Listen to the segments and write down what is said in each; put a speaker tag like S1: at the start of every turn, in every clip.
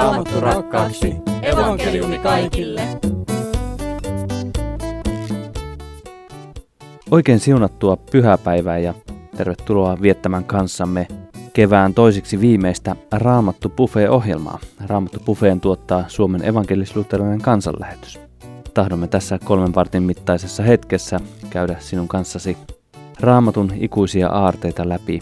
S1: Raamattu rakkaaksi. Evankeliumi kaikille.
S2: Oikein siunattua pyhäpäivää ja tervetuloa viettämään kanssamme kevään toisiksi viimeistä Raamattu Buffet-ohjelmaa. Raamattu Buffeen tuottaa Suomen evankelis-luterilainen kansanlähetys. Tahdomme tässä kolmen vartin mittaisessa hetkessä käydä sinun kanssasi Raamatun ikuisia aarteita läpi.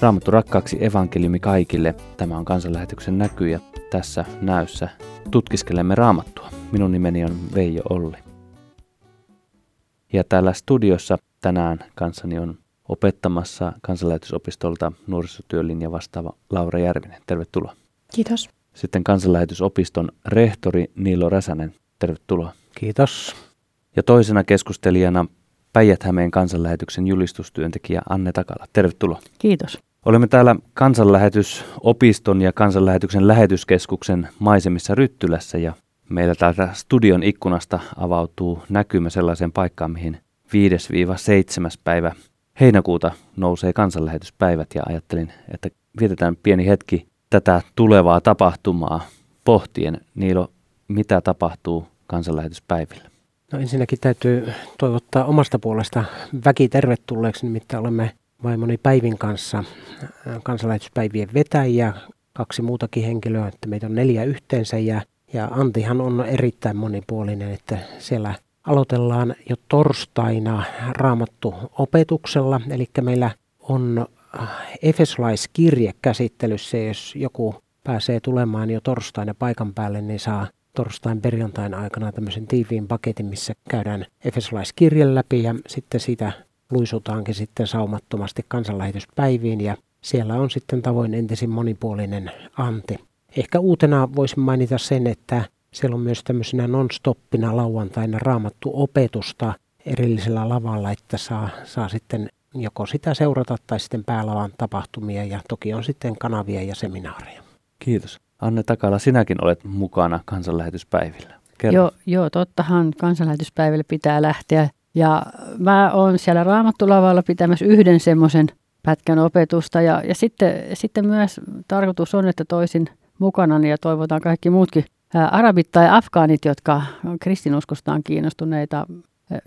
S2: Raamattu rakkaaksi evankeliumi kaikille. Tämä on kansanlähetyksen näky ja tässä näyssä tutkiskelemme Raamattua. Minun nimeni on Veijo Olli. Ja täällä studiossa tänään kanssani on opettamassa kansanlähetysopistolta nuorisotyölinja vastaava Laura Järvinen. Tervetuloa.
S3: Kiitos.
S2: Sitten kansanlähetysopiston rehtori Niilo Räsänen. Tervetuloa.
S4: Kiitos.
S2: Ja toisena keskustelijana Päijät-Hämeen kansanlähetyksen julistustyöntekijä Anne Takala. Tervetuloa.
S3: Kiitos.
S2: Olemme täällä kansanlähetysopiston ja kansanlähetyksen lähetyskeskuksen maisemissa Ryttylässä ja meillä täältä studion ikkunasta avautuu näkymä sellaiseen paikkaan, mihin 5-7. päivä heinäkuuta nousee kansanlähetyspäivät ja ajattelin, että vietetään pieni hetki tätä tulevaa tapahtumaa pohtien. Niilo, mitä tapahtuu kansanlähetyspäivillä?
S4: No ensinnäkin täytyy toivottaa omasta puolesta väki tervetulleeksi, nimittäin olemme vaimoni Päivin kanssa äh, kansanlähetyspäivien vetäjiä, kaksi muutakin henkilöä, että meitä on neljä yhteensä ja, ja Antihan on erittäin monipuolinen, että siellä aloitellaan jo torstaina raamattu opetuksella, eli meillä on äh, Efesolaiskirje käsittelyssä, jos joku pääsee tulemaan jo torstaina paikan päälle, niin saa torstain perjantain aikana tämmöisen tiiviin paketin, missä käydään Efesolaiskirje läpi ja sitten siitä luisutaankin sitten saumattomasti kansanlähetyspäiviin ja siellä on sitten tavoin entisin monipuolinen anti. Ehkä uutena voisin mainita sen, että siellä on myös tämmöisenä non-stoppina lauantaina raamattu opetusta erillisellä lavalla, että saa, saa sitten joko sitä seurata tai sitten päälavan tapahtumia ja toki on sitten kanavia ja seminaareja.
S2: Kiitos. Anne Takala, sinäkin olet mukana kansanlähetyspäivillä. Kerro.
S3: Joo, joo, tottahan kansanlähetyspäiville pitää lähteä. Ja mä oon siellä Raamattulavalla pitämässä yhden semmoisen pätkän opetusta. Ja, ja sitten, sitten myös tarkoitus on, että toisin mukana ja toivotaan kaikki muutkin ää, arabit tai afgaanit, jotka on kristinuskostaan kiinnostuneita.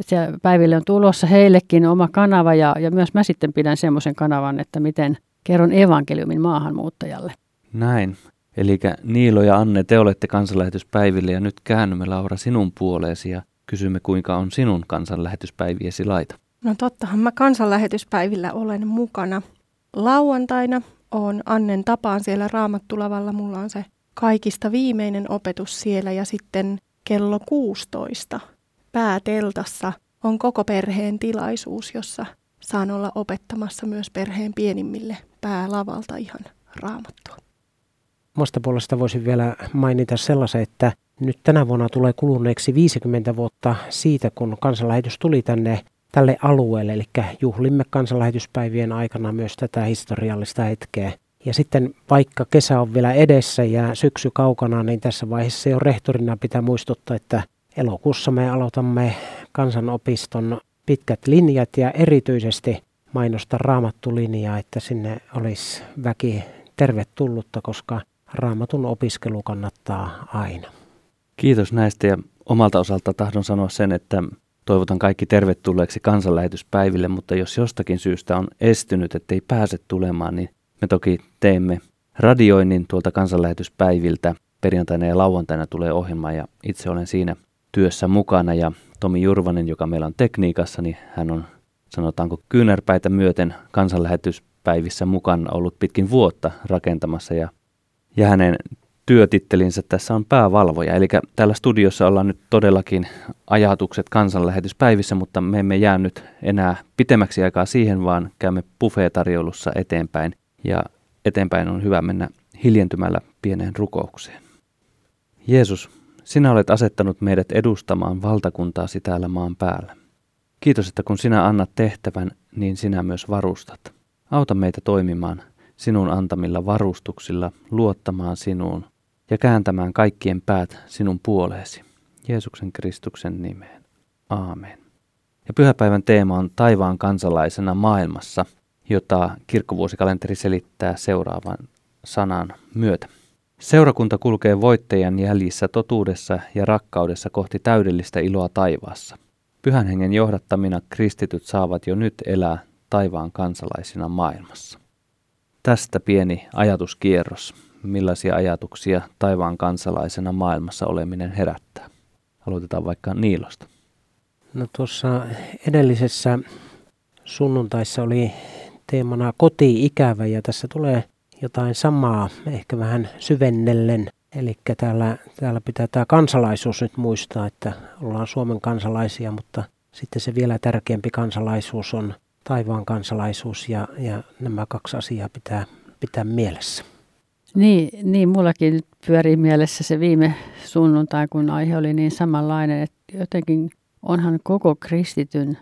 S3: Se päiville on tulossa heillekin oma kanava ja, ja myös mä sitten pidän semmoisen kanavan, että miten kerron evankeliumin maahanmuuttajalle.
S2: Näin. Eli Niilo ja Anne, te olette kansanlähetyspäiville ja nyt käännymme Laura sinun puoleesi ja kysymme, kuinka on sinun kansanlähetyspäiviesi laita.
S5: No tottahan mä kansanlähetyspäivillä olen mukana. Lauantaina on Annen tapaan siellä Raamattulavalla. Mulla on se kaikista viimeinen opetus siellä ja sitten kello 16 pääteltassa on koko perheen tilaisuus, jossa saan olla opettamassa myös perheen pienimmille päälavalta ihan raamattua.
S4: Omasta puolesta voisin vielä mainita sellaisen, että nyt tänä vuonna tulee kuluneeksi 50 vuotta siitä, kun kansanlähetys tuli tänne tälle alueelle, eli juhlimme kansanlähetyspäivien aikana myös tätä historiallista hetkeä. Ja sitten vaikka kesä on vielä edessä ja syksy kaukana, niin tässä vaiheessa jo rehtorina pitää muistuttaa, että elokuussa me aloitamme kansanopiston pitkät linjat ja erityisesti mainosta raamattulinjaa, että sinne olisi väki tervetullutta, koska raamatun opiskelu kannattaa aina.
S2: Kiitos näistä ja omalta osalta tahdon sanoa sen, että toivotan kaikki tervetulleeksi kansanlähetyspäiville, mutta jos jostakin syystä on estynyt, ettei pääse tulemaan, niin me toki teemme radioinnin tuolta kansanlähetyspäiviltä. Perjantaina ja lauantaina tulee ohjelma ja itse olen siinä työssä mukana ja Tomi Jurvanen, joka meillä on tekniikassa, niin hän on sanotaanko kyynärpäitä myöten kansanlähetyspäivissä mukana ollut pitkin vuotta rakentamassa ja, ja hänen työtittelinsä tässä on päävalvoja. Eli täällä studiossa ollaan nyt todellakin ajatukset kansanlähetyspäivissä, mutta me emme jää nyt enää pitemmäksi aikaa siihen, vaan käymme buffeetarjoulussa eteenpäin. Ja eteenpäin on hyvä mennä hiljentymällä pieneen rukoukseen. Jeesus, sinä olet asettanut meidät edustamaan valtakuntaasi täällä maan päällä. Kiitos, että kun sinä annat tehtävän, niin sinä myös varustat. Auta meitä toimimaan sinun antamilla varustuksilla, luottamaan sinuun ja kääntämään kaikkien päät sinun puoleesi. Jeesuksen Kristuksen nimeen. Aamen. Ja pyhäpäivän teema on taivaan kansalaisena maailmassa, jota kirkkovuosikalenteri selittää seuraavan sanan myötä. Seurakunta kulkee voittajan jäljissä totuudessa ja rakkaudessa kohti täydellistä iloa taivaassa. Pyhän hengen johdattamina kristityt saavat jo nyt elää taivaan kansalaisina maailmassa. Tästä pieni ajatuskierros. Millaisia ajatuksia taivaan kansalaisena maailmassa oleminen herättää? Aloitetaan vaikka Niilosta.
S4: No tuossa edellisessä sunnuntaissa oli teemana koti-ikävä ja tässä tulee jotain samaa, ehkä vähän syvennellen. Eli täällä, täällä pitää tämä kansalaisuus nyt muistaa, että ollaan Suomen kansalaisia, mutta sitten se vielä tärkeämpi kansalaisuus on taivaan kansalaisuus ja, ja nämä kaksi asiaa pitää pitää mielessä.
S3: Niin, niin mullakin pyörii mielessä se viime sunnuntai, kun aihe oli niin samanlainen, että jotenkin onhan koko kristityn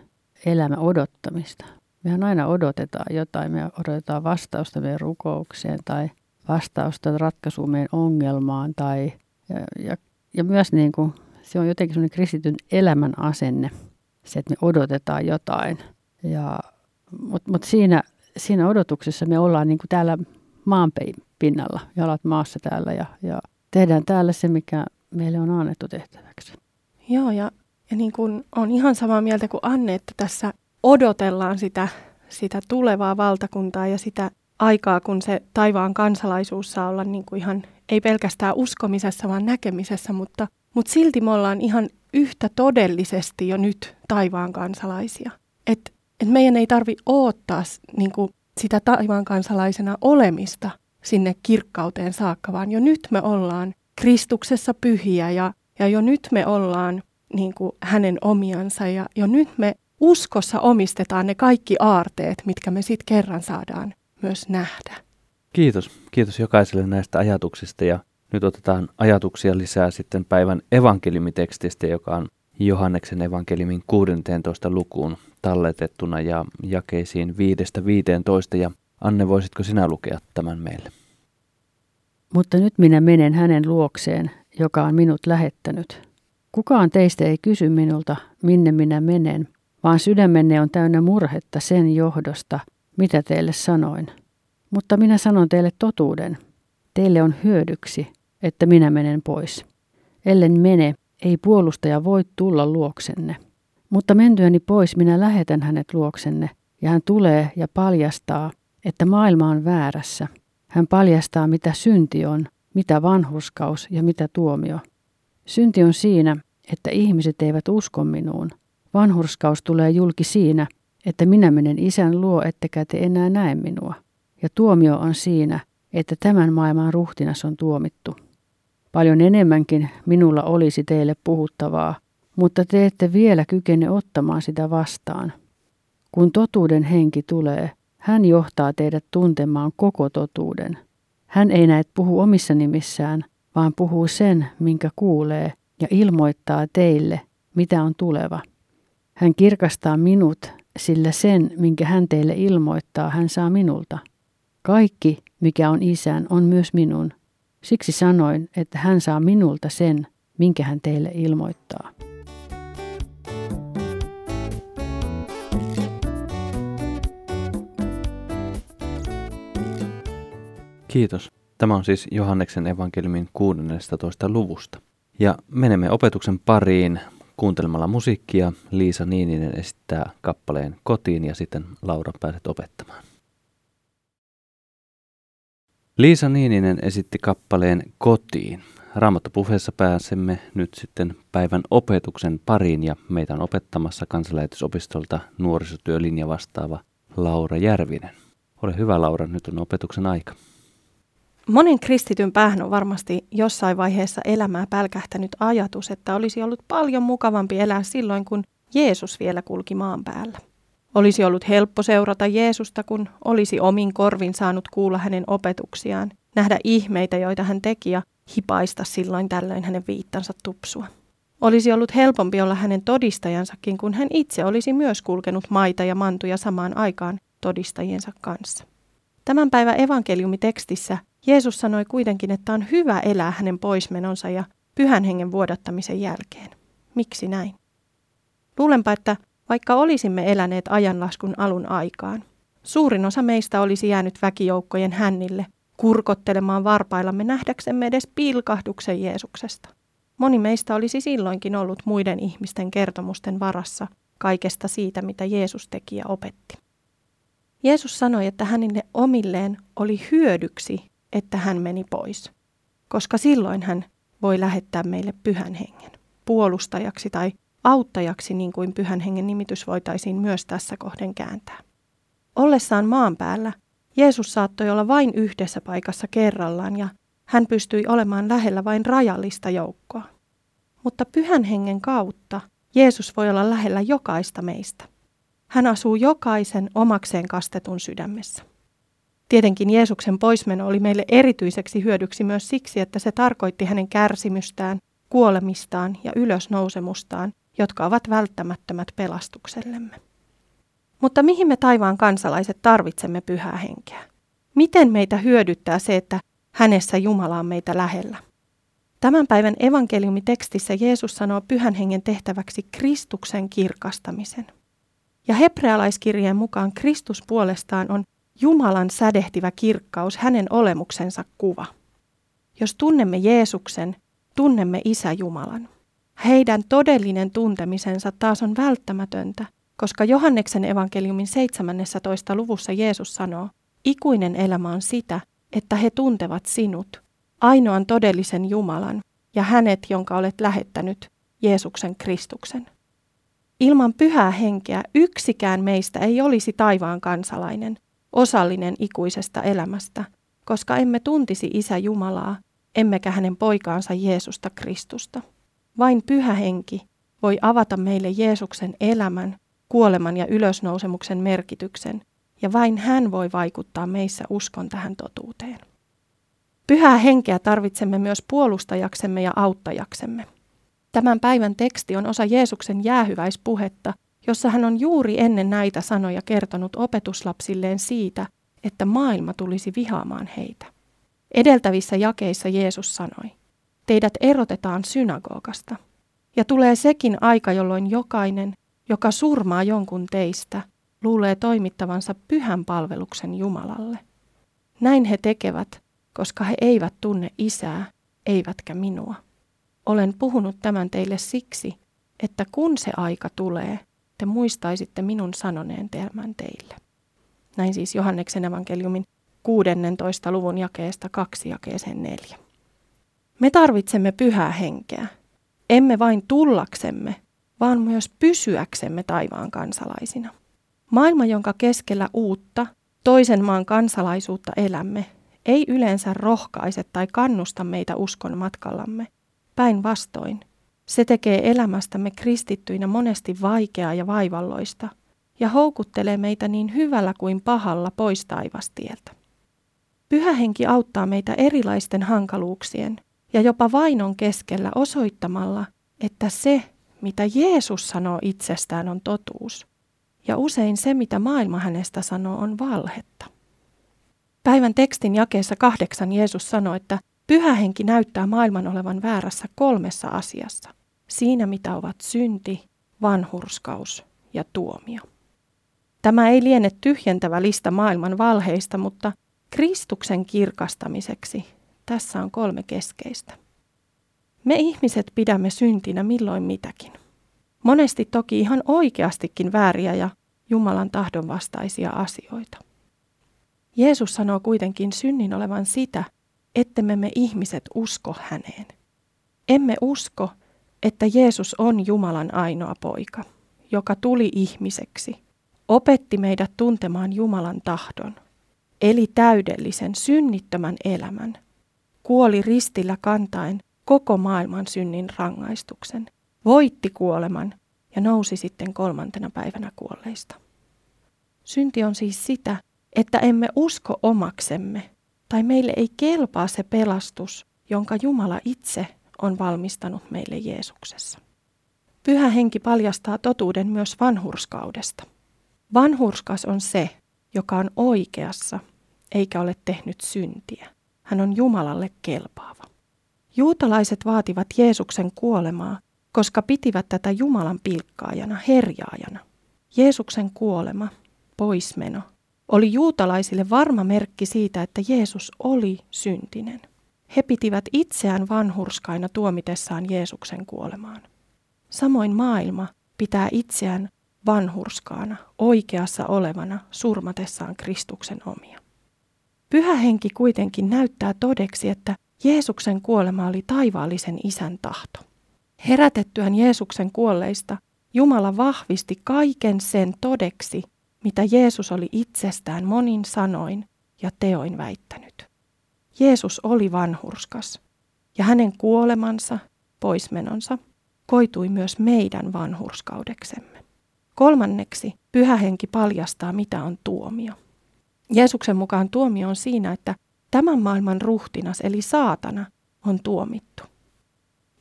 S3: elämä odottamista. Mehän aina odotetaan jotain. Me odotetaan vastausta meidän rukoukseen tai vastausta ratkaisuun meidän ongelmaan. Tai, ja, ja, ja myös niin kuin, se on jotenkin sellainen kristityn elämän asenne, se, että me odotetaan jotain. Ja, Mutta mut siinä, siinä odotuksessa me ollaan niin kuin täällä maan pinnalla, jalat maassa täällä ja, ja tehdään täällä se, mikä meille on annettu tehtäväksi.
S5: Joo, ja, ja niin kuin on ihan samaa mieltä kuin Anne, että tässä odotellaan sitä, sitä tulevaa valtakuntaa ja sitä aikaa, kun se taivaan kansalaisuus saa olla niin kuin ihan, ei pelkästään uskomisessa, vaan näkemisessä, mutta, mutta silti me ollaan ihan yhtä todellisesti jo nyt taivaan kansalaisia. Että et meidän ei tarvi odottaa niin kuin sitä taivaan kansalaisena olemista sinne kirkkauteen saakka, vaan jo nyt me ollaan Kristuksessa pyhiä ja, ja jo nyt me ollaan niin kuin hänen omiansa ja jo nyt me uskossa omistetaan ne kaikki aarteet, mitkä me sitten kerran saadaan myös nähdä.
S2: Kiitos. Kiitos jokaiselle näistä ajatuksista ja nyt otetaan ajatuksia lisää sitten päivän evankeliumitekstistä, joka on Johanneksen evankeliumin 16. lukuun talletettuna ja jakeisiin 5-15 ja Anne, voisitko sinä lukea tämän meille?
S3: Mutta nyt minä menen hänen luokseen, joka on minut lähettänyt. Kukaan teistä ei kysy minulta, minne minä menen, vaan sydämenne on täynnä murhetta sen johdosta, mitä teille sanoin. Mutta minä sanon teille totuuden. Teille on hyödyksi, että minä menen pois. Ellen mene, ei puolustaja voi tulla luoksenne. Mutta mentyäni pois minä lähetän hänet luoksenne, ja hän tulee ja paljastaa, että maailma on väärässä. Hän paljastaa, mitä synti on, mitä vanhurskaus ja mitä tuomio. Synti on siinä, että ihmiset eivät usko minuun. Vanhurskaus tulee julki siinä, että minä menen isän luo, ettekä te enää näe minua. Ja tuomio on siinä, että tämän maailman ruhtinas on tuomittu. Paljon enemmänkin minulla olisi teille puhuttavaa, mutta te ette vielä kykene ottamaan sitä vastaan. Kun totuuden henki tulee, hän johtaa teidät tuntemaan koko totuuden. Hän ei näet puhu omissa nimissään, vaan puhuu sen, minkä kuulee, ja ilmoittaa teille, mitä on tuleva. Hän kirkastaa minut, sillä sen, minkä hän teille ilmoittaa, hän saa minulta. Kaikki, mikä on isän, on myös minun. Siksi sanoin, että hän saa minulta sen, minkä hän teille ilmoittaa.
S2: Kiitos. Tämä on siis Johanneksen evankeliumin 16. luvusta. Ja menemme opetuksen pariin kuuntelemalla musiikkia. Liisa Niininen esittää kappaleen kotiin ja sitten Laura pääset opettamaan. Liisa Niininen esitti kappaleen kotiin. Raamattopuheessa pääsemme nyt sitten päivän opetuksen pariin ja meitä on opettamassa kansanlähetysopistolta nuorisotyölinja vastaava Laura Järvinen. Ole hyvä Laura, nyt on opetuksen aika.
S5: Monen kristityn päähän on varmasti jossain vaiheessa elämää pälkähtänyt ajatus, että olisi ollut paljon mukavampi elää silloin, kun Jeesus vielä kulki maan päällä. Olisi ollut helppo seurata Jeesusta, kun olisi omin korvin saanut kuulla hänen opetuksiaan, nähdä ihmeitä, joita hän teki ja hipaista silloin tällöin hänen viittansa tupsua. Olisi ollut helpompi olla hänen todistajansakin, kun hän itse olisi myös kulkenut maita ja mantuja samaan aikaan todistajiensa kanssa. Tämän päivän evankeliumitekstissä Jeesus sanoi kuitenkin, että on hyvä elää hänen poismenonsa ja pyhän hengen vuodattamisen jälkeen. Miksi näin? Luulenpa, että vaikka olisimme eläneet ajanlaskun alun aikaan, suurin osa meistä olisi jäänyt väkijoukkojen hännille kurkottelemaan varpaillamme nähdäksemme edes pilkahduksen Jeesuksesta. Moni meistä olisi silloinkin ollut muiden ihmisten kertomusten varassa kaikesta siitä, mitä Jeesus teki ja opetti. Jeesus sanoi, että hänille omilleen oli hyödyksi, että hän meni pois, koska silloin hän voi lähettää meille pyhän hengen, puolustajaksi tai auttajaksi, niin kuin pyhän hengen nimitys voitaisiin myös tässä kohden kääntää. Ollessaan maan päällä, Jeesus saattoi olla vain yhdessä paikassa kerrallaan ja hän pystyi olemaan lähellä vain rajallista joukkoa. Mutta pyhän hengen kautta Jeesus voi olla lähellä jokaista meistä. Hän asuu jokaisen omakseen kastetun sydämessä. Tietenkin Jeesuksen poismeno oli meille erityiseksi hyödyksi myös siksi, että se tarkoitti hänen kärsimystään, kuolemistaan ja ylösnousemustaan, jotka ovat välttämättömät pelastuksellemme. Mutta mihin me taivaan kansalaiset tarvitsemme pyhää henkeä? Miten meitä hyödyttää se, että hänessä Jumala on meitä lähellä? Tämän päivän evankeliumitekstissä Jeesus sanoo pyhän hengen tehtäväksi Kristuksen kirkastamisen. Ja hebrealaiskirjeen mukaan Kristus puolestaan on Jumalan sädehtivä kirkkaus, hänen olemuksensa kuva. Jos tunnemme Jeesuksen, tunnemme Isä Jumalan. Heidän todellinen tuntemisensa taas on välttämätöntä, koska Johanneksen evankeliumin 17. luvussa Jeesus sanoo, ikuinen elämä on sitä, että he tuntevat sinut, ainoan todellisen Jumalan, ja hänet, jonka olet lähettänyt, Jeesuksen Kristuksen. Ilman pyhää henkeä yksikään meistä ei olisi taivaan kansalainen, osallinen ikuisesta elämästä, koska emme tuntisi Isä Jumalaa, emmekä hänen poikaansa Jeesusta Kristusta. Vain pyhä henki voi avata meille Jeesuksen elämän, kuoleman ja ylösnousemuksen merkityksen, ja vain hän voi vaikuttaa meissä uskon tähän totuuteen. Pyhää henkeä tarvitsemme myös puolustajaksemme ja auttajaksemme. Tämän päivän teksti on osa Jeesuksen jäähyväispuhetta, jossa hän on juuri ennen näitä sanoja kertonut opetuslapsilleen siitä, että maailma tulisi vihaamaan heitä. Edeltävissä jakeissa Jeesus sanoi, teidät erotetaan synagogasta, ja tulee sekin aika, jolloin jokainen, joka surmaa jonkun teistä, luulee toimittavansa pyhän palveluksen Jumalalle. Näin he tekevät, koska he eivät tunne isää, eivätkä minua. Olen puhunut tämän teille siksi, että kun se aika tulee, te muistaisitte minun sanoneen tämän teille. Näin siis Johanneksen evankeliumin 16. luvun jakeesta kaksi jakeeseen neljä. Me tarvitsemme pyhää henkeä, emme vain tullaksemme, vaan myös pysyäksemme taivaan kansalaisina. Maailma, jonka keskellä uutta, toisen maan kansalaisuutta elämme, ei yleensä rohkaise tai kannusta meitä uskon matkallamme. Päinvastoin, se tekee elämästämme kristittyinä monesti vaikeaa ja vaivalloista ja houkuttelee meitä niin hyvällä kuin pahalla pois taivastieltä. Pyhä henki auttaa meitä erilaisten hankaluuksien ja jopa vainon keskellä osoittamalla, että se, mitä Jeesus sanoo itsestään, on totuus. Ja usein se, mitä maailma hänestä sanoo, on valhetta. Päivän tekstin jakeessa kahdeksan Jeesus sanoi, että pyhä henki näyttää maailman olevan väärässä kolmessa asiassa. Siinä, mitä ovat synti, vanhurskaus ja tuomio. Tämä ei liene tyhjentävä lista maailman valheista, mutta Kristuksen kirkastamiseksi tässä on kolme keskeistä. Me ihmiset pidämme syntinä milloin mitäkin. Monesti toki ihan oikeastikin vääriä ja Jumalan tahdon vastaisia asioita. Jeesus sanoo kuitenkin synnin olevan sitä, ettemme me ihmiset usko häneen. Emme usko, että Jeesus on Jumalan ainoa poika, joka tuli ihmiseksi, opetti meidät tuntemaan Jumalan tahdon, eli täydellisen synnittömän elämän, kuoli ristillä kantaen koko maailman synnin rangaistuksen, voitti kuoleman ja nousi sitten kolmantena päivänä kuolleista. Synti on siis sitä, että emme usko omaksemme, tai meille ei kelpaa se pelastus, jonka Jumala itse on valmistanut meille Jeesuksessa. Pyhä henki paljastaa totuuden myös vanhurskaudesta. Vanhurskas on se, joka on oikeassa, eikä ole tehnyt syntiä. Hän on Jumalalle kelpaava. Juutalaiset vaativat Jeesuksen kuolemaa, koska pitivät tätä Jumalan pilkkaajana, herjaajana. Jeesuksen kuolema, poismeno, oli juutalaisille varma merkki siitä, että Jeesus oli syntinen. He pitivät itseään vanhurskaina tuomitessaan Jeesuksen kuolemaan. Samoin maailma pitää itseään vanhurskaana, oikeassa olevana, surmatessaan Kristuksen omia. Pyhä henki kuitenkin näyttää todeksi, että Jeesuksen kuolema oli taivaallisen isän tahto. Herätettyään Jeesuksen kuolleista, Jumala vahvisti kaiken sen todeksi, mitä Jeesus oli itsestään monin sanoin ja teoin väittänyt. Jeesus oli vanhurskas, ja hänen kuolemansa, poismenonsa, koitui myös meidän vanhurskaudeksemme. Kolmanneksi, pyhä henki paljastaa, mitä on tuomio. Jeesuksen mukaan tuomio on siinä, että tämän maailman ruhtinas eli saatana on tuomittu.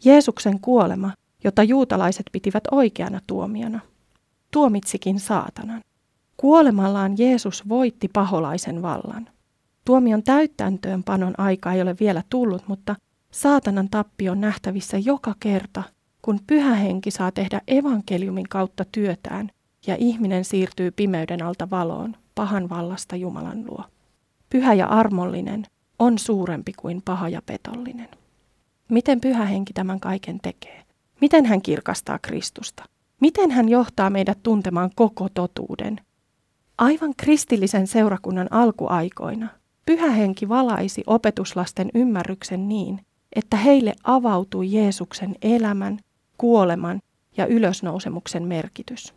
S5: Jeesuksen kuolema, jota juutalaiset pitivät oikeana tuomiona, tuomitsikin saatanan. Kuolemallaan Jeesus voitti paholaisen vallan. Tuomion täyttäntöönpanon aika ei ole vielä tullut, mutta saatanan tappi on nähtävissä joka kerta, kun pyhä henki saa tehdä evankeliumin kautta työtään ja ihminen siirtyy pimeyden alta valoon, pahan vallasta Jumalan luo. Pyhä ja armollinen on suurempi kuin paha ja petollinen. Miten pyhä henki tämän kaiken tekee? Miten hän kirkastaa Kristusta? Miten hän johtaa meidät tuntemaan koko totuuden? Aivan kristillisen seurakunnan alkuaikoina pyhä henki valaisi opetuslasten ymmärryksen niin, että heille avautui Jeesuksen elämän, kuoleman ja ylösnousemuksen merkitys.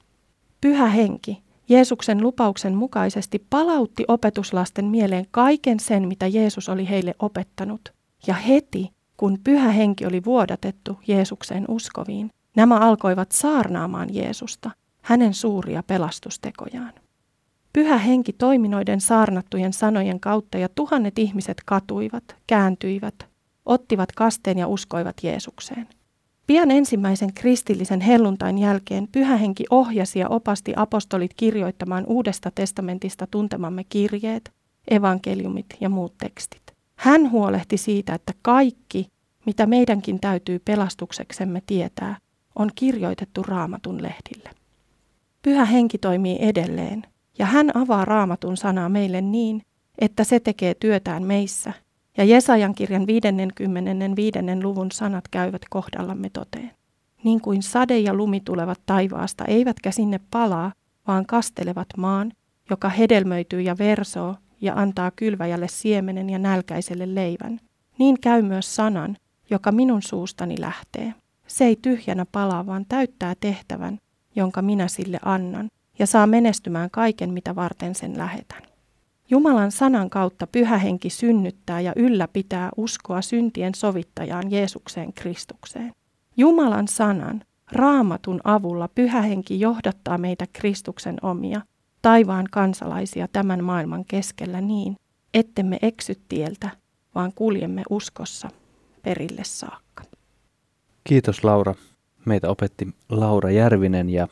S5: Pyhä henki Jeesuksen lupauksen mukaisesti palautti opetuslasten mieleen kaiken sen, mitä Jeesus oli heille opettanut. Ja heti, kun pyhä henki oli vuodatettu Jeesukseen uskoviin, nämä alkoivat saarnaamaan Jeesusta, hänen suuria pelastustekojaan. Pyhä henki toimi noiden saarnattujen sanojen kautta ja tuhannet ihmiset katuivat, kääntyivät, ottivat kasteen ja uskoivat Jeesukseen. Pian ensimmäisen kristillisen helluntain jälkeen pyhähenki ohjasi ja opasti apostolit kirjoittamaan Uudesta testamentista tuntemamme kirjeet, evankeliumit ja muut tekstit. Hän huolehti siitä, että kaikki, mitä meidänkin täytyy pelastukseksemme tietää, on kirjoitettu raamatun lehdille. Pyhä henki toimii edelleen, ja hän avaa raamatun sanaa meille niin, että se tekee työtään meissä ja Jesajan kirjan 55. luvun sanat käyvät kohdallamme toteen. Niin kuin sade ja lumi tulevat taivaasta, eivätkä sinne palaa, vaan kastelevat maan, joka hedelmöityy ja versoo ja antaa kylväjälle siemenen ja nälkäiselle leivän. Niin käy myös sanan, joka minun suustani lähtee. Se ei tyhjänä palaa, vaan täyttää tehtävän, jonka minä sille annan, ja saa menestymään kaiken, mitä varten sen lähetän. Jumalan sanan kautta pyhä henki synnyttää ja ylläpitää uskoa syntien sovittajaan Jeesukseen Kristukseen. Jumalan sanan, raamatun avulla pyhä henki johdattaa meitä Kristuksen omia, taivaan kansalaisia tämän maailman keskellä niin, ettemme eksy tieltä, vaan kuljemme uskossa perille saakka.
S2: Kiitos Laura. Meitä opetti Laura Järvinen ja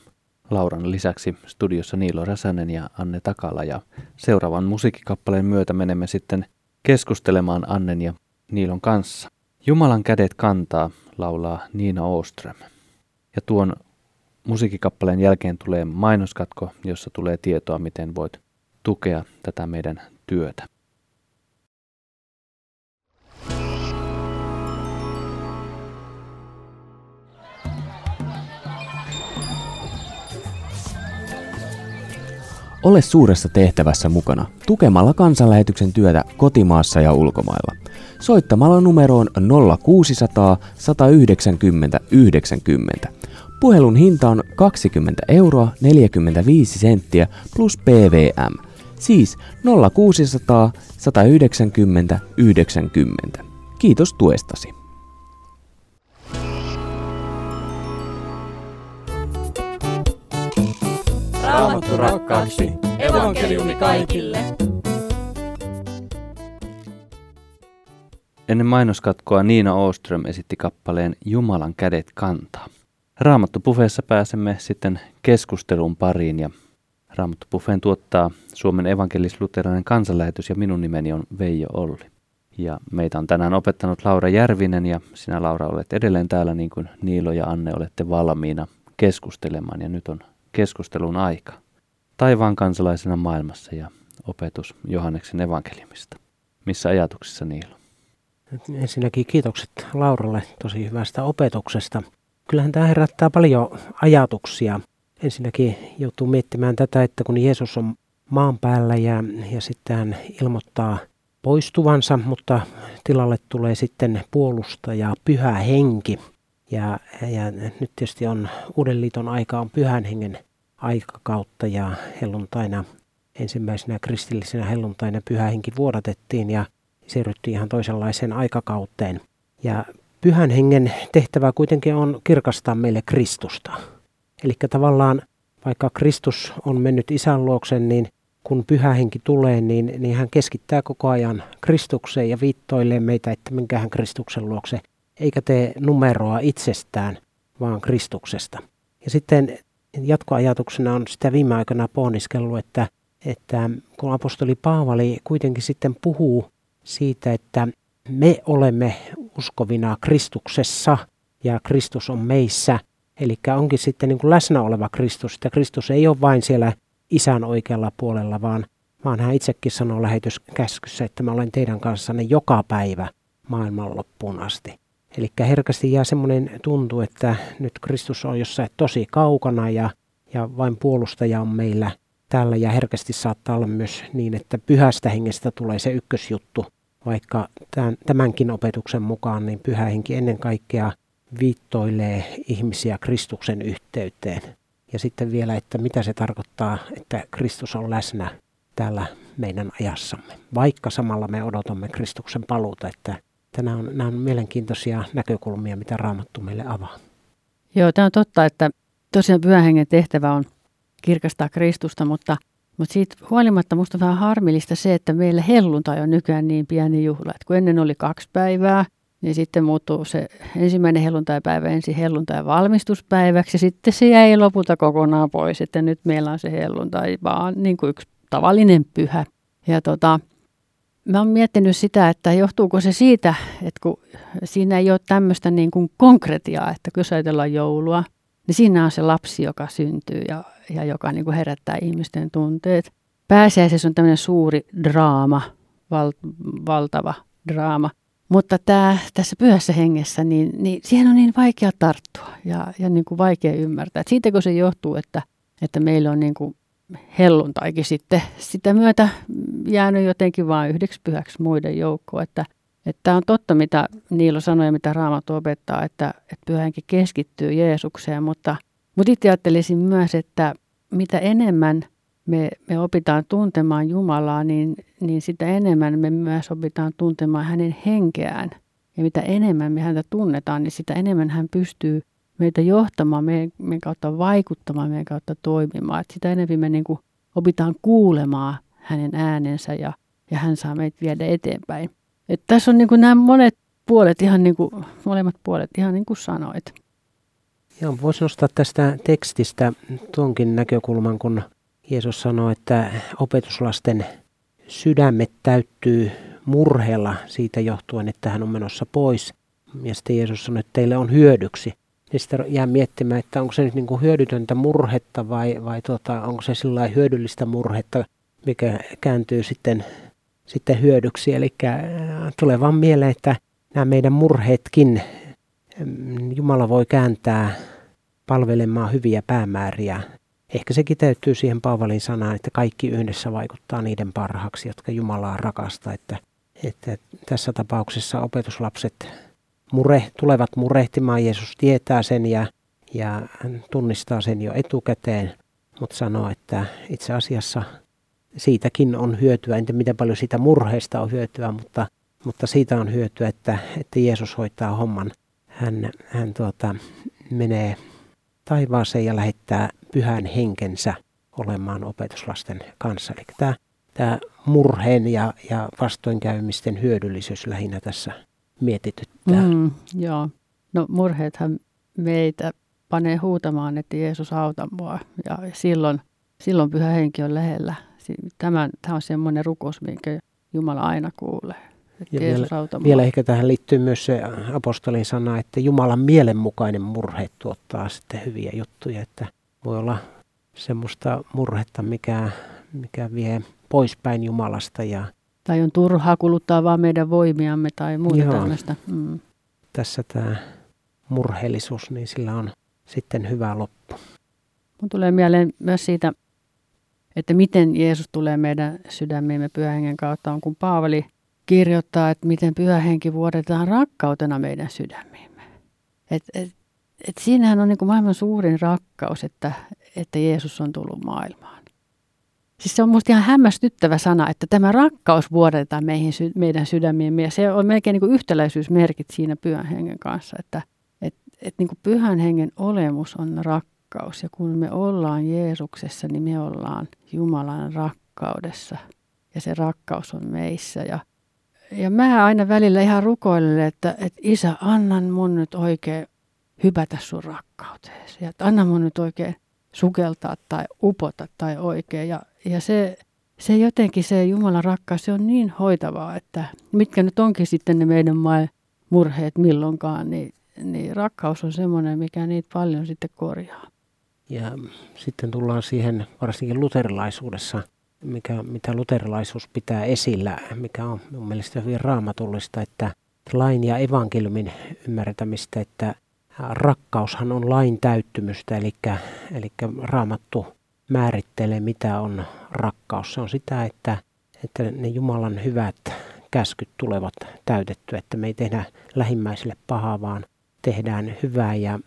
S2: Lauran lisäksi studiossa Niilo Räsänen ja Anne Takala ja seuraavan musiikkikappaleen myötä menemme sitten keskustelemaan Annen ja Niilon kanssa. Jumalan kädet kantaa, laulaa Niina Oström. Ja tuon musiikkikappaleen jälkeen tulee mainoskatko, jossa tulee tietoa, miten voit tukea tätä meidän työtä.
S6: Ole suuressa tehtävässä mukana tukemalla kansanlähetyksen työtä kotimaassa ja ulkomailla. Soittamalla numeroon 0600 190 90. Puhelun hinta on 20 euroa 45 senttiä plus PVM. Siis 0600 190 90. Kiitos tuestasi.
S1: Raamattu rakkaaksi. Evankeliumi kaikille.
S2: Ennen mainoskatkoa Niina Oström esitti kappaleen Jumalan kädet kantaa. Raamattupuffeessa pääsemme sitten keskustelun pariin ja Raamattupuffeen tuottaa Suomen evankelis-luterilainen kansanlähetys ja minun nimeni on Veijo Olli. Ja meitä on tänään opettanut Laura Järvinen ja sinä Laura olet edelleen täällä niin kuin Niilo ja Anne olette valmiina keskustelemaan ja nyt on keskustelun aika. Taivaan kansalaisena maailmassa ja opetus Johanneksen evankeliumista. Missä ajatuksissa niillä on?
S4: Ensinnäkin kiitokset Lauralle tosi hyvästä opetuksesta. Kyllähän tämä herättää paljon ajatuksia. Ensinnäkin joutuu miettimään tätä, että kun Jeesus on maan päällä ja, ja sitten hän ilmoittaa poistuvansa, mutta tilalle tulee sitten puolustaja, pyhä henki. Ja, ja nyt tietysti on Uuden liiton aika on pyhän hengen aikakautta ja helluntaina ensimmäisenä kristillisenä helluntaina pyhä henki vuodatettiin ja siirryttiin ihan toisenlaiseen aikakauteen. Ja pyhän hengen tehtävä kuitenkin on kirkastaa meille Kristusta. Eli tavallaan vaikka Kristus on mennyt isän luoksen, niin kun pyhä henki tulee, niin, niin hän keskittää koko ajan Kristukseen ja viittoilee meitä, että minkähän Kristuksen luokse, eikä tee numeroa itsestään, vaan Kristuksesta. Ja sitten jatkoajatuksena on sitä viime aikana pohniskellut, että, että kun apostoli Paavali kuitenkin sitten puhuu siitä, että me olemme uskovina Kristuksessa ja Kristus on meissä, eli onkin sitten niin kuin läsnä oleva Kristus, että Kristus ei ole vain siellä isän oikealla puolella, vaan, vaan hän itsekin sanoo lähetyskäskyssä, että mä olen teidän kanssanne joka päivä maailman loppuun asti. Eli herkästi jää semmoinen tuntu, että nyt Kristus on jossain tosi kaukana ja, ja vain puolustaja on meillä täällä ja herkästi saattaa olla myös niin, että pyhästä hengestä tulee se ykkösjuttu, vaikka tämän, tämänkin opetuksen mukaan niin pyhä henki ennen kaikkea viittoilee ihmisiä Kristuksen yhteyteen. Ja sitten vielä, että mitä se tarkoittaa, että Kristus on läsnä täällä meidän ajassamme. Vaikka samalla me odotamme Kristuksen paluuta, että nämä on, nämä on mielenkiintoisia näkökulmia, mitä Raamattu meille avaa.
S3: Joo, tämä on totta, että tosiaan pyhän hengen tehtävä on kirkastaa Kristusta, mutta, mutta siitä huolimatta minusta on vähän harmillista se, että meillä helluntai on nykyään niin pieni juhla. Että kun ennen oli kaksi päivää, niin sitten muuttuu se ensimmäinen helluntaipäivä ensin helluntai valmistuspäiväksi ja sitten se jäi lopulta kokonaan pois, että nyt meillä on se helluntai vaan niin kuin yksi tavallinen pyhä. Ja tota, mä oon miettinyt sitä, että johtuuko se siitä, että kun siinä ei ole tämmöistä niin kuin konkretiaa, että kun ajatellaan joulua, niin siinä on se lapsi, joka syntyy ja, ja joka niin kuin herättää ihmisten tunteet. Pääsiäisessä on tämmöinen suuri draama, val, valtava draama. Mutta tämä, tässä pyhässä hengessä, niin, niin siihen on niin vaikea tarttua ja, ja niin kuin vaikea ymmärtää. Et siitäkö se johtuu, että, että meillä on niin kuin helluntaikin sitten sitä myötä jäänyt jotenkin vain yhdeksi pyhäksi muiden joukkoon. Että, että on totta, mitä Niilo sanoi ja mitä Raamattu opettaa, että, että pyhänkin keskittyy Jeesukseen, mutta, mutta itse ajattelisin myös, että mitä enemmän me, me opitaan tuntemaan Jumalaa, niin, niin sitä enemmän me myös opitaan tuntemaan hänen henkeään. Ja mitä enemmän me häntä tunnetaan, niin sitä enemmän hän pystyy meitä johtamaan, meidän, meidän kautta vaikuttamaan, meidän kautta toimimaan. Et sitä enemmän me niin kuin opitaan kuulemaan hänen äänensä ja, ja hän saa meitä viedä eteenpäin. Et tässä on niin kuin nämä monet puolet, ihan niin kuin, molemmat puolet, ihan niin kuin sanoit.
S4: Joo, voisi nostaa tästä tekstistä tuonkin näkökulman, kun Jeesus sanoi, että opetuslasten sydämet täyttyy murheella siitä johtuen, että hän on menossa pois. Ja sitten Jeesus sanoi, että teille on hyödyksi. Ja sitten jää miettimään, että onko se nyt niin kuin hyödytöntä murhetta vai, vai tuota, onko se sillä hyödyllistä murhetta, mikä kääntyy sitten, sitten hyödyksi. Eli äh, tulee vaan mieleen, että nämä meidän murheetkin mm, Jumala voi kääntää palvelemaan hyviä päämääriä Ehkä se kiteytyy siihen Paavalin sanaan, että kaikki yhdessä vaikuttaa niiden parhaaksi, jotka Jumalaa rakastaa. Että, että tässä tapauksessa opetuslapset mure, tulevat murehtimaan, Jeesus tietää sen ja, ja tunnistaa sen jo etukäteen, mutta sanoo, että itse asiassa siitäkin on hyötyä. En tiedä, miten paljon siitä murheesta on hyötyä, mutta, mutta siitä on hyötyä, että, että Jeesus hoitaa homman. Hän, hän tuota, menee taivaaseen ja lähettää pyhän henkensä olemaan opetuslasten kanssa. Eli tämä, tämä murheen ja, ja vastoinkäymisten hyödyllisyys lähinnä tässä mietityttää. Mm,
S3: joo. No murheethan meitä panee huutamaan, että Jeesus auta mua. Ja silloin, silloin pyhä henki on lähellä. Tämä, tämä on semmoinen rukous, minkä Jumala aina kuulee.
S4: Ja vielä, vielä ehkä tähän liittyy myös se apostolin sana, että Jumalan mielenmukainen murhe tuottaa sitten hyviä juttuja, että voi olla semmoista murhetta, mikä, mikä vie poispäin Jumalasta ja
S3: Tai on turhaa kuluttaa vaan meidän voimiamme tai muuta
S4: Joo.
S3: tämmöistä. Mm.
S4: tässä tämä murheellisuus, niin sillä on sitten hyvä loppu.
S3: Mun tulee mieleen myös siitä, että miten Jeesus tulee meidän sydämiimme pyhähengen kautta, on kun Paavali kirjoittaa, että miten pyhähenki vuodetaan rakkautena meidän sydämiimme. Et, et, et siinähän on niin kuin maailman suurin rakkaus, että, että Jeesus on tullut maailmaan. Siis se on musta ihan hämmästyttävä sana, että tämä rakkaus vuodetaan meihin, meidän sydämiimme. Ja se on melkein niin kuin yhtäläisyysmerkit siinä pyhän hengen kanssa, että et, et niin kuin pyhän hengen olemus on rakkaus. Ja kun me ollaan Jeesuksessa, niin me ollaan Jumalan rakkaudessa. Ja se rakkaus on meissä. Ja, ja mä aina välillä ihan rukoilen, että, että isä, annan mun nyt oikein hypätä sun rakkauteesi. Ja että anna mun nyt oikein sukeltaa tai upota tai oikein. Ja, ja se, se jotenkin se Jumalan rakkaus, se on niin hoitavaa, että mitkä nyt onkin sitten ne meidän murheet milloinkaan, niin, niin rakkaus on semmoinen, mikä niitä paljon sitten korjaa.
S4: Ja sitten tullaan siihen varsinkin luterilaisuudessa, mikä, mitä luterilaisuus pitää esillä, mikä on mun mielestä hyvin raamatullista, että lain ja evankeliumin ymmärtämistä, että rakkaushan on lain täyttymystä, eli, eli raamattu määrittelee, mitä on rakkaus. Se on sitä, että, että ne Jumalan hyvät käskyt tulevat täytettyä, että me ei tehdä lähimmäiselle pahaa, vaan tehdään hyvää. Ja,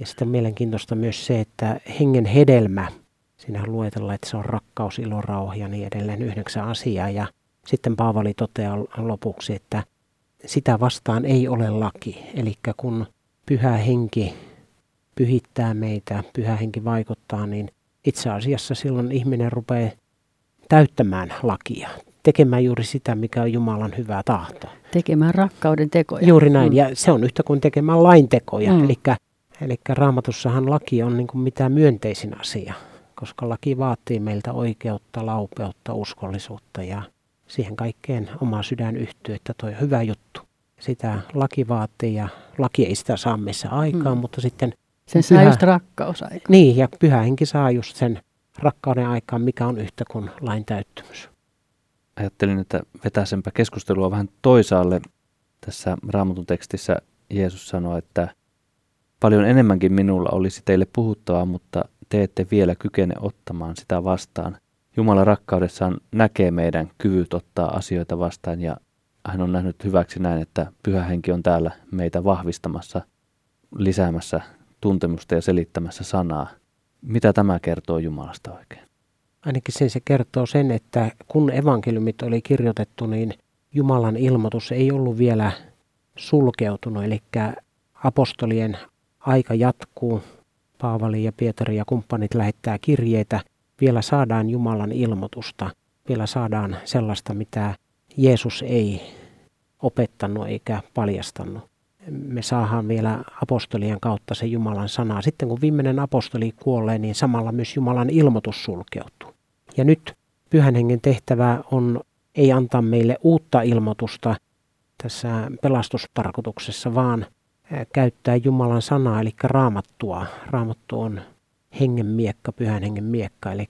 S4: ja sitten mielenkiintoista myös se, että hengen hedelmä, siinähän luetellaan, että se on rakkaus, ilo, rauha ja niin edelleen yhdeksän asiaa. Ja sitten Paavali toteaa lopuksi, että sitä vastaan ei ole laki. Eli kun pyhä henki pyhittää meitä, pyhä henki vaikuttaa, niin itse asiassa silloin ihminen rupeaa täyttämään lakia, tekemään juuri sitä, mikä on Jumalan hyvää tahto.
S3: Tekemään rakkauden tekoja.
S4: Juuri näin,
S3: Mm.
S4: ja se on yhtä kuin tekemään laintekoja.
S3: Mm.
S4: Eli, eli raamatussahan laki on niin kuin mitä myönteisin asia, koska laki vaatii meiltä oikeutta, laupeutta, uskollisuutta ja siihen kaikkeen oma sydän yhtyy, että toi on hyvä juttu. Sitä laki vaatii ja laki ei sitä saa missä aikaan,
S3: Mm.
S4: mutta sitten
S3: Sen saa
S4: Pyhä-
S3: just rakkausaika.
S4: niin, ja pyhä henki saa just sen rakkauden aikaan, mikä on yhtä kuin lain täyttymys.
S2: Ajattelin, että vetäisenpä keskustelua vähän toisaalle. Tässä raamatun tekstissä Jeesus sanoi, että paljon enemmänkin minulla olisi teille puhuttavaa, mutta te ette vielä kykene ottamaan sitä vastaan. Jumala rakkaudessaan näkee meidän kyvyt ottaa asioita vastaan ja hän on nähnyt hyväksi näin, että pyhä henki on täällä meitä vahvistamassa, lisäämässä tuntemusta ja selittämässä sanaa. Mitä tämä kertoo Jumalasta oikein?
S4: Ainakin sen se kertoo sen, että kun evankeliumit oli kirjoitettu, niin Jumalan ilmoitus ei ollut vielä sulkeutunut, eli apostolien aika jatkuu. Paavali ja Pietari ja kumppanit lähettää kirjeitä. Vielä saadaan Jumalan ilmoitusta. Vielä saadaan sellaista, mitä Jeesus ei opettanut eikä paljastanut. Me saadaan vielä apostolien kautta se Jumalan sana. Sitten kun viimeinen apostoli kuolee, niin samalla myös Jumalan ilmoitus sulkeutuu. Ja nyt pyhän hengen tehtävä on ei antaa meille uutta ilmoitusta tässä pelastustarkoituksessa, vaan käyttää Jumalan sanaa, eli raamattua. Raamattu on hengen miekka, pyhän hengen miekka, eli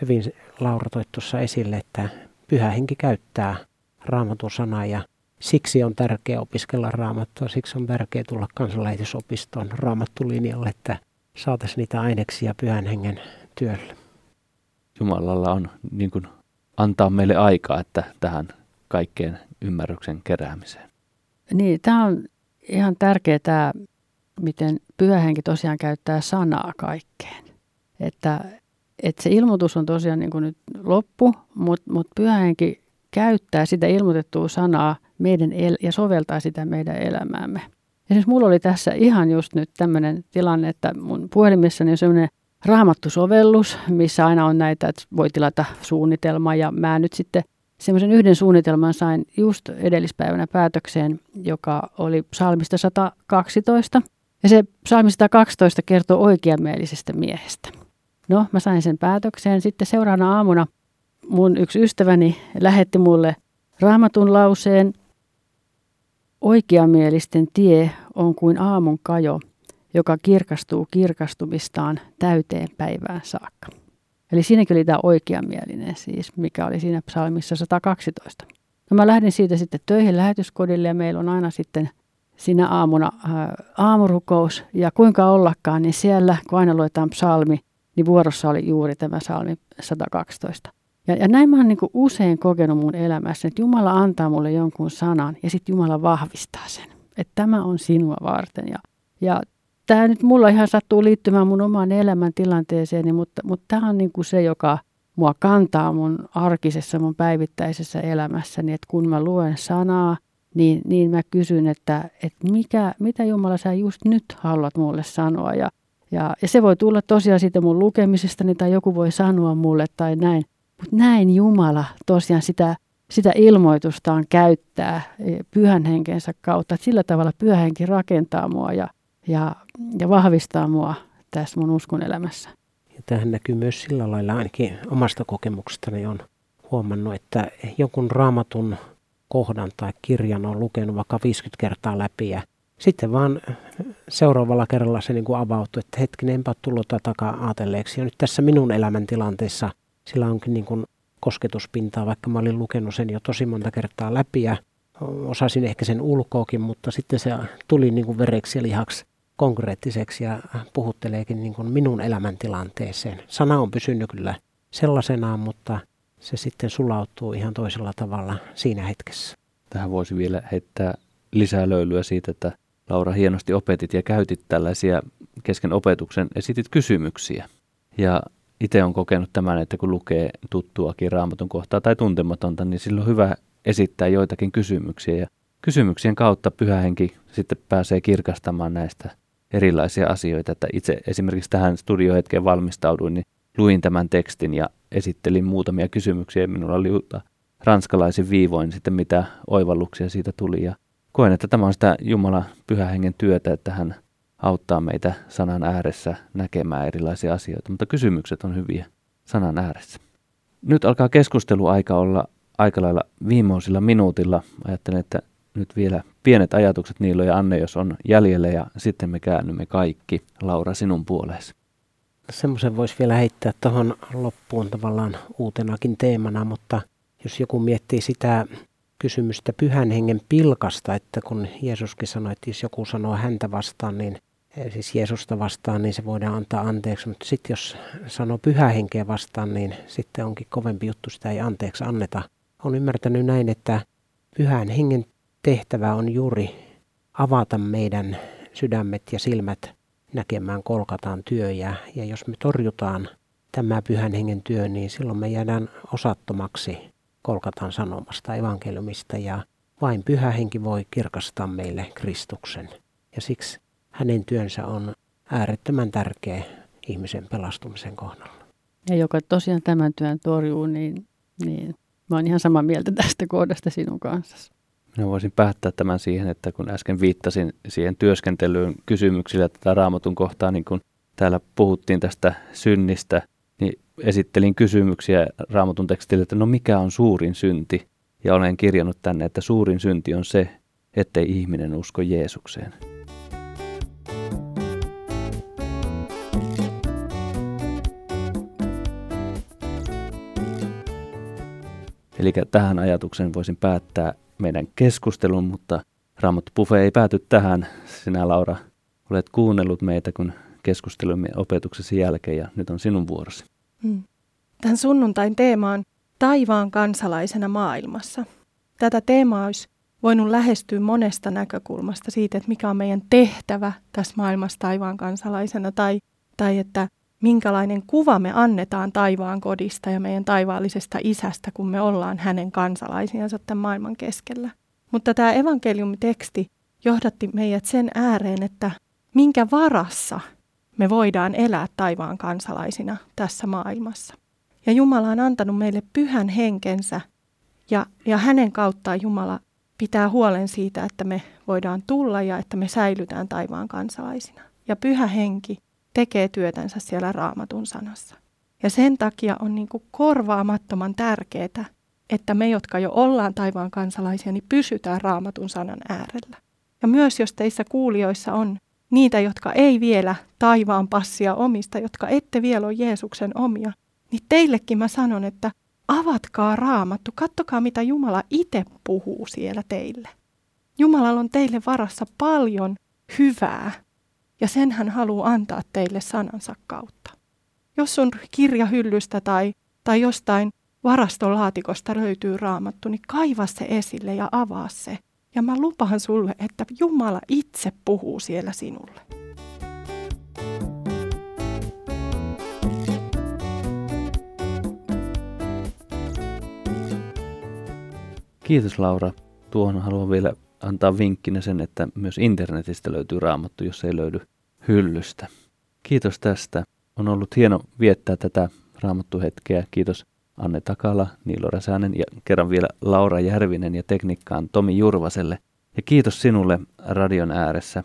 S4: hyvin Laura toi tuossa esille, että pyhä henki käyttää raamatun sanaa ja siksi on tärkeää opiskella raamattua, siksi on tärkeää tulla kansanlähetysopistoon raamattulinjalle, että saataisiin niitä aineksia pyhän hengen työlle.
S2: Jumalalla on niin kuin antaa meille aikaa, että tähän kaikkeen ymmärryksen keräämiseen.
S3: Niin, tämä on ihan tärkeää, tämä, miten pyhähenki tosiaan käyttää sanaa kaikkeen. Että, että se ilmoitus on tosiaan niin kuin nyt loppu, mutta, mutta pyhähenki käyttää sitä ilmoitettua sanaa meidän el- ja soveltaa sitä meidän elämäämme. Esimerkiksi mulla oli tässä ihan just nyt tämmöinen tilanne, että mun puhelimessani on semmoinen raamattusovellus, missä aina on näitä, että voi tilata suunnitelma ja mä nyt sitten semmoisen yhden suunnitelman sain just edellispäivänä päätökseen, joka oli psalmista 112. Ja se psalmi 112 kertoo oikeamielisestä miehestä. No, mä sain sen päätökseen. Sitten seuraavana aamuna mun yksi ystäväni lähetti mulle raamatun lauseen. Oikeamielisten tie on kuin aamun kajo, joka kirkastuu kirkastumistaan täyteen päivään saakka. Eli siinäkin oli tämä oikeamielinen siis, mikä oli siinä psalmissa 112. No mä lähdin siitä sitten töihin lähetyskodille ja meillä on aina sitten siinä aamuna ää, aamurukous. Ja kuinka ollakaan, niin siellä kun aina luetaan psalmi, niin vuorossa oli juuri tämä psalmi 112. Ja, ja näin mä oon niin usein kokenut mun elämässä, että Jumala antaa mulle jonkun sanan ja sitten Jumala vahvistaa sen. Että tämä on sinua varten. Ja, ja tämä nyt mulla ihan sattuu liittymään mun omaan elämäntilanteeseen, mutta, mutta tämä on niin se, joka mua kantaa mun arkisessa, mun päivittäisessä elämässäni, että kun mä luen sanaa, niin, niin mä kysyn, että, että mikä, mitä Jumala sä just nyt haluat mulle sanoa. Ja, ja, ja se voi tulla tosiaan siitä mun lukemisestani tai joku voi sanoa mulle tai näin. Mutta näin Jumala tosiaan sitä, sitä ilmoitustaan käyttää e, pyhän henkensä kautta. Että sillä tavalla pyhä henki rakentaa mua ja, ja, ja vahvistaa mua tässä mun uskon elämässä.
S4: Ja tähän näkyy myös sillä lailla, ainakin omasta kokemuksestani on huomannut, että jonkun raamatun kohdan tai kirjan on lukenut vaikka 50 kertaa läpi ja sitten vaan seuraavalla kerralla se niin kuin avautui, että hetkinen, enpä tullut takaa ajatelleeksi. Ja nyt tässä minun elämäntilanteessa sillä onkin niin kuin kosketuspintaa, vaikka mä olin lukenut sen jo tosi monta kertaa läpi ja osasin ehkä sen ulkoakin, mutta sitten se tuli niin kuin vereksi ja lihaksi konkreettiseksi ja puhutteleekin niin kuin minun elämäntilanteeseen. Sana on pysynyt kyllä sellaisenaan, mutta se sitten sulautuu ihan toisella tavalla siinä hetkessä.
S2: Tähän voisi vielä heittää lisää löylyä siitä, että Laura hienosti opetit ja käytit tällaisia kesken opetuksen, esitit kysymyksiä. Ja itse on kokenut tämän, että kun lukee tuttuakin raamatun kohtaa tai tuntematonta, niin silloin on hyvä esittää joitakin kysymyksiä. Ja kysymyksien kautta pyhähenki sitten pääsee kirkastamaan näistä erilaisia asioita. Että itse esimerkiksi tähän studiohetkeen valmistauduin, niin luin tämän tekstin ja esittelin muutamia kysymyksiä. Minulla oli ranskalaisin viivoin sitten, mitä oivalluksia siitä tuli. Ja koen, että tämä on sitä Jumalan pyhähengen työtä, että hän auttaa meitä sanan ääressä näkemään erilaisia asioita, mutta kysymykset on hyviä sanan ääressä. Nyt alkaa keskusteluaika olla aika lailla viimeisillä minuutilla. Ajattelen, että nyt vielä pienet ajatukset Niilo ja Anne, jos on jäljellä, ja sitten me käännymme kaikki, Laura, sinun puoleesi.
S4: Semmoisen voisi vielä heittää tuohon loppuun tavallaan uutenakin teemana, mutta jos joku miettii sitä kysymystä pyhän hengen pilkasta, että kun Jeesuskin sanoi, että jos joku sanoo häntä vastaan, niin siis Jeesusta vastaan, niin se voidaan antaa anteeksi, mutta sitten jos sanoo pyhä henkeä vastaan, niin sitten onkin kovempi juttu, sitä ei anteeksi anneta. On ymmärtänyt näin, että pyhän hengen tehtävä on juuri avata meidän sydämet ja silmät näkemään kolkataan työ. Ja, ja jos me torjutaan tämä pyhän hengen työ, niin silloin me jäädään osattomaksi kolkataan sanomasta evankeliumista ja vain pyhä henki voi kirkastaa meille Kristuksen. Ja siksi hänen työnsä on äärettömän tärkeä ihmisen pelastumisen kohdalla.
S3: Ja joka tosiaan tämän työn torjuu, niin, niin mä oon ihan samaa mieltä tästä kohdasta sinun kanssa.
S2: Minä voisin päättää tämän siihen, että kun äsken viittasin siihen työskentelyyn kysymyksillä tätä raamatun kohtaa, niin kun täällä puhuttiin tästä synnistä, niin esittelin kysymyksiä raamatun tekstille, että no mikä on suurin synti? Ja olen kirjannut tänne, että suurin synti on se, ettei ihminen usko Jeesukseen. Eli tähän ajatuksen voisin päättää meidän keskustelun, mutta Raamattu Pufe ei pääty tähän. Sinä Laura olet kuunnellut meitä, kun keskustelimme opetuksesi jälkeen ja nyt on sinun vuorosi.
S5: Hmm. Tämän sunnuntain teema on taivaan kansalaisena maailmassa. Tätä teemaa olisi voinut lähestyä monesta näkökulmasta siitä, että mikä on meidän tehtävä tässä maailmassa taivaan kansalaisena tai, tai että minkälainen kuva me annetaan taivaan kodista ja meidän taivaallisesta isästä, kun me ollaan hänen kansalaisiansa tämän maailman keskellä. Mutta tämä evankeliumiteksti johdatti meidät sen ääreen, että minkä varassa me voidaan elää taivaan kansalaisina tässä maailmassa. Ja Jumala on antanut meille pyhän henkensä ja, ja hänen kauttaan Jumala pitää huolen siitä, että me voidaan tulla ja että me säilytään taivaan kansalaisina. Ja pyhä henki tekee työtänsä siellä raamatun sanassa. Ja sen takia on niin kuin korvaamattoman tärkeää, että me, jotka jo ollaan taivaan kansalaisia, niin pysytään raamatun sanan äärellä. Ja myös jos teissä kuulijoissa on niitä, jotka ei vielä taivaan passia omista, jotka ette vielä ole Jeesuksen omia, Niin teillekin mä sanon, että avatkaa raamattu, kattokaa mitä Jumala itse puhuu siellä teille. Jumalalla on teille varassa paljon hyvää ja sen hän haluaa antaa teille sanansa kautta. Jos sun kirjahyllystä tai, tai jostain varastolaatikosta löytyy raamattu, niin kaiva se esille ja avaa se. Ja mä lupaan sulle, että Jumala itse puhuu siellä sinulle.
S2: Kiitos Laura. Tuohon haluan vielä antaa vinkkinä sen, että myös internetistä löytyy raamattu, jos ei löydy hyllystä. Kiitos tästä. On ollut hieno viettää tätä raamattuhetkeä. Kiitos Anne Takala, Niilo Räsänen ja kerran vielä Laura Järvinen ja teknikkaan Tomi Jurvaselle. Ja kiitos sinulle radion ääressä.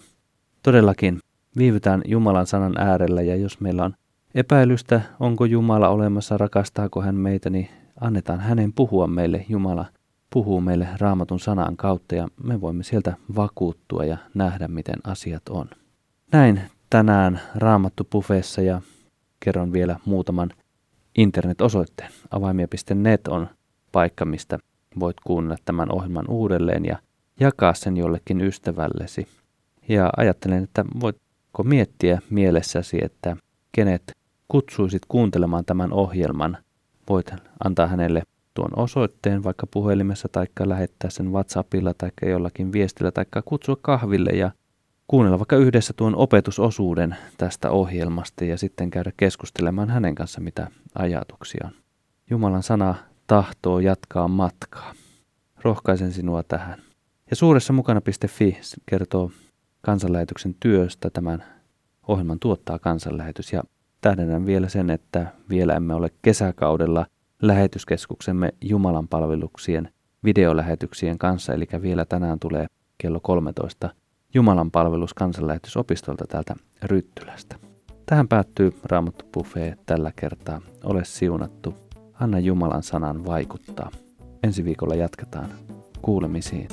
S2: Todellakin viivytään Jumalan sanan äärellä ja jos meillä on epäilystä, onko Jumala olemassa, rakastaako hän meitä, niin annetaan hänen puhua meille. Jumala puhuu meille raamatun sanan kautta ja me voimme sieltä vakuuttua ja nähdä, miten asiat on. Näin tänään Raamattu Pufeessa ja kerron vielä muutaman internet-osoitteen. Avaimia.net on paikka, mistä voit kuunnella tämän ohjelman uudelleen ja jakaa sen jollekin ystävällesi. Ja ajattelen, että voitko miettiä mielessäsi, että kenet kutsuisit kuuntelemaan tämän ohjelman. Voit antaa hänelle tuon osoitteen vaikka puhelimessa tai lähettää sen WhatsAppilla tai jollakin viestillä tai kutsua kahville ja kuunnella vaikka yhdessä tuon opetusosuuden tästä ohjelmasta ja sitten käydä keskustelemaan hänen kanssa mitä ajatuksia on. Jumalan sana tahtoo jatkaa matkaa. Rohkaisen sinua tähän. Ja suuressa mukana.fi kertoo kansanlähetyksen työstä. Tämän ohjelman tuottaa kansanlähetys ja tähdennän vielä sen, että vielä emme ole kesäkaudella lähetyskeskuksemme Jumalan palveluksien videolähetyksien kanssa, eli vielä tänään tulee kello 13 Jumalan palvelus kansanlähetysopistolta täältä Ryttylästä. Tähän päättyy Raamattu Buffet tällä kertaa. Ole siunattu. Anna Jumalan sanan vaikuttaa. Ensi viikolla jatketaan. Kuulemisiin.